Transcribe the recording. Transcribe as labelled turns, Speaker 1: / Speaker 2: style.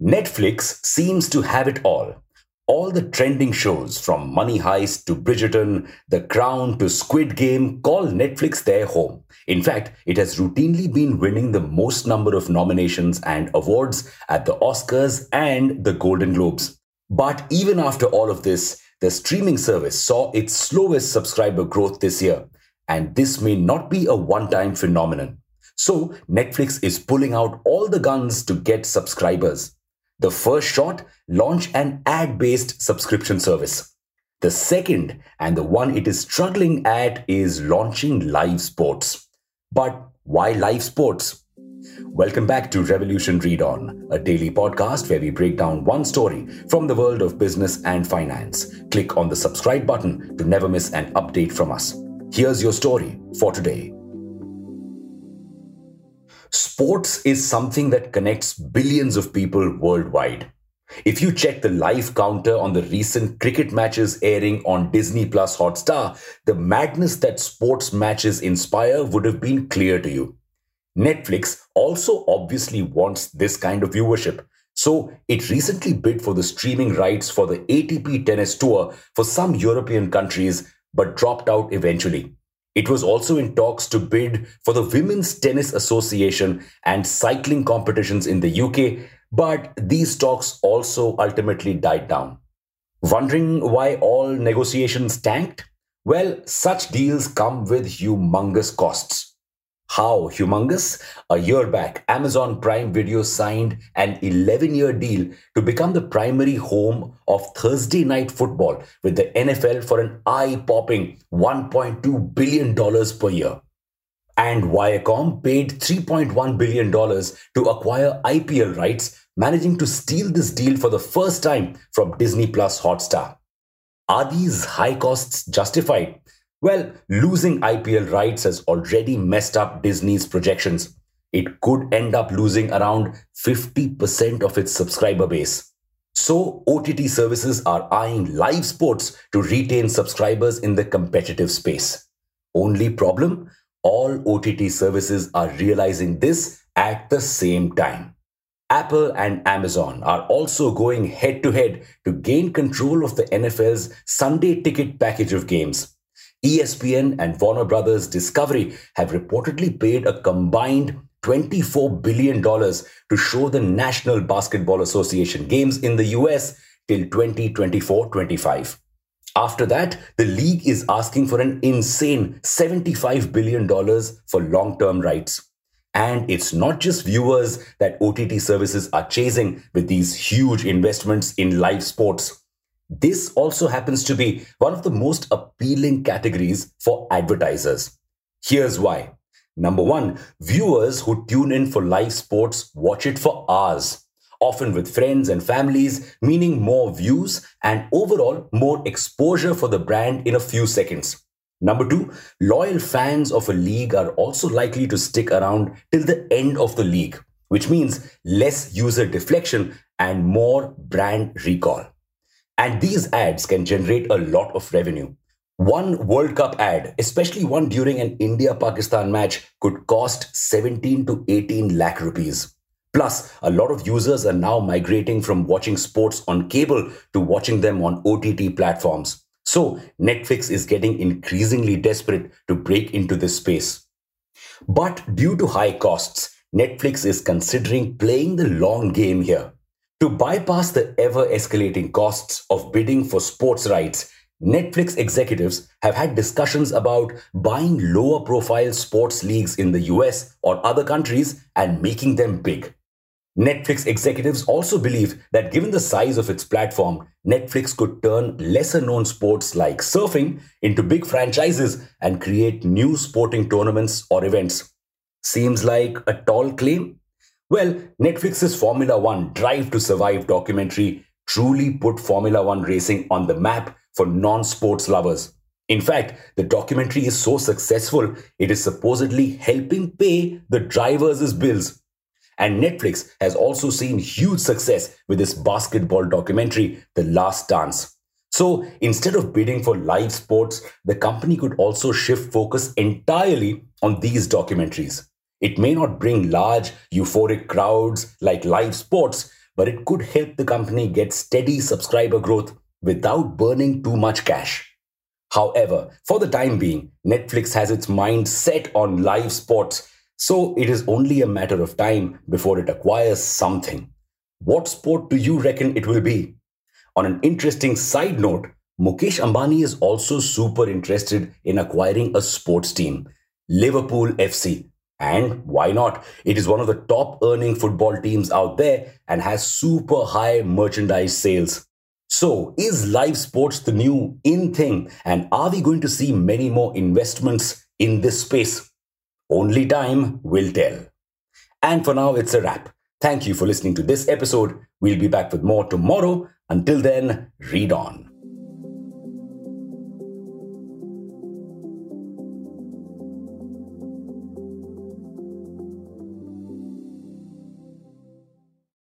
Speaker 1: Netflix seems to have it all. All the trending shows from Money Heist to Bridgerton, The Crown to Squid Game call Netflix their home. In fact, it has routinely been winning the most number of nominations and awards at the Oscars and the Golden Globes. But even after all of this, the streaming service saw its slowest subscriber growth this year. And this may not be a one time phenomenon. So, Netflix is pulling out all the guns to get subscribers. The first shot, launch an ad based subscription service. The second, and the one it is struggling at, is launching live sports. But why live sports? Welcome back to Revolution Read On, a daily podcast where we break down one story from the world of business and finance. Click on the subscribe button to never miss an update from us. Here's your story for today. Sports is something that connects billions of people worldwide. If you check the live counter on the recent cricket matches airing on Disney Plus Hotstar, the madness that sports matches inspire would have been clear to you. Netflix also obviously wants this kind of viewership. So it recently bid for the streaming rights for the ATP tennis tour for some European countries, but dropped out eventually. It was also in talks to bid for the Women's Tennis Association and cycling competitions in the UK, but these talks also ultimately died down. Wondering why all negotiations tanked? Well, such deals come with humongous costs. How humongous? A year back, Amazon Prime Video signed an 11 year deal to become the primary home of Thursday night football with the NFL for an eye popping $1.2 billion per year. And Viacom paid $3.1 billion to acquire IPL rights, managing to steal this deal for the first time from Disney Plus Hotstar. Are these high costs justified? Well, losing IPL rights has already messed up Disney's projections. It could end up losing around 50% of its subscriber base. So, OTT services are eyeing live sports to retain subscribers in the competitive space. Only problem? All OTT services are realizing this at the same time. Apple and Amazon are also going head to head to gain control of the NFL's Sunday ticket package of games. ESPN and Warner Brothers Discovery have reportedly paid a combined $24 billion to show the National Basketball Association games in the US till 2024 25. After that, the league is asking for an insane $75 billion for long term rights. And it's not just viewers that OTT services are chasing with these huge investments in live sports. This also happens to be one of the most appealing categories for advertisers. Here's why. Number one, viewers who tune in for live sports watch it for hours, often with friends and families, meaning more views and overall more exposure for the brand in a few seconds. Number two, loyal fans of a league are also likely to stick around till the end of the league, which means less user deflection and more brand recall. And these ads can generate a lot of revenue. One World Cup ad, especially one during an India Pakistan match, could cost 17 to 18 lakh rupees. Plus, a lot of users are now migrating from watching sports on cable to watching them on OTT platforms. So, Netflix is getting increasingly desperate to break into this space. But due to high costs, Netflix is considering playing the long game here. To bypass the ever escalating costs of bidding for sports rights, Netflix executives have had discussions about buying lower profile sports leagues in the US or other countries and making them big. Netflix executives also believe that given the size of its platform, Netflix could turn lesser known sports like surfing into big franchises and create new sporting tournaments or events. Seems like a tall claim, well, Netflix's Formula One Drive to Survive documentary truly put Formula One racing on the map for non sports lovers. In fact, the documentary is so successful, it is supposedly helping pay the drivers' bills. And Netflix has also seen huge success with its basketball documentary, The Last Dance. So instead of bidding for live sports, the company could also shift focus entirely on these documentaries. It may not bring large, euphoric crowds like live sports, but it could help the company get steady subscriber growth without burning too much cash. However, for the time being, Netflix has its mind set on live sports, so it is only a matter of time before it acquires something. What sport do you reckon it will be? On an interesting side note, Mukesh Ambani is also super interested in acquiring a sports team, Liverpool FC. And why not? It is one of the top earning football teams out there and has super high merchandise sales. So, is live sports the new in thing? And are we going to see many more investments in this space? Only time will tell. And for now, it's a wrap. Thank you for listening to this episode. We'll be back with more tomorrow. Until then, read on.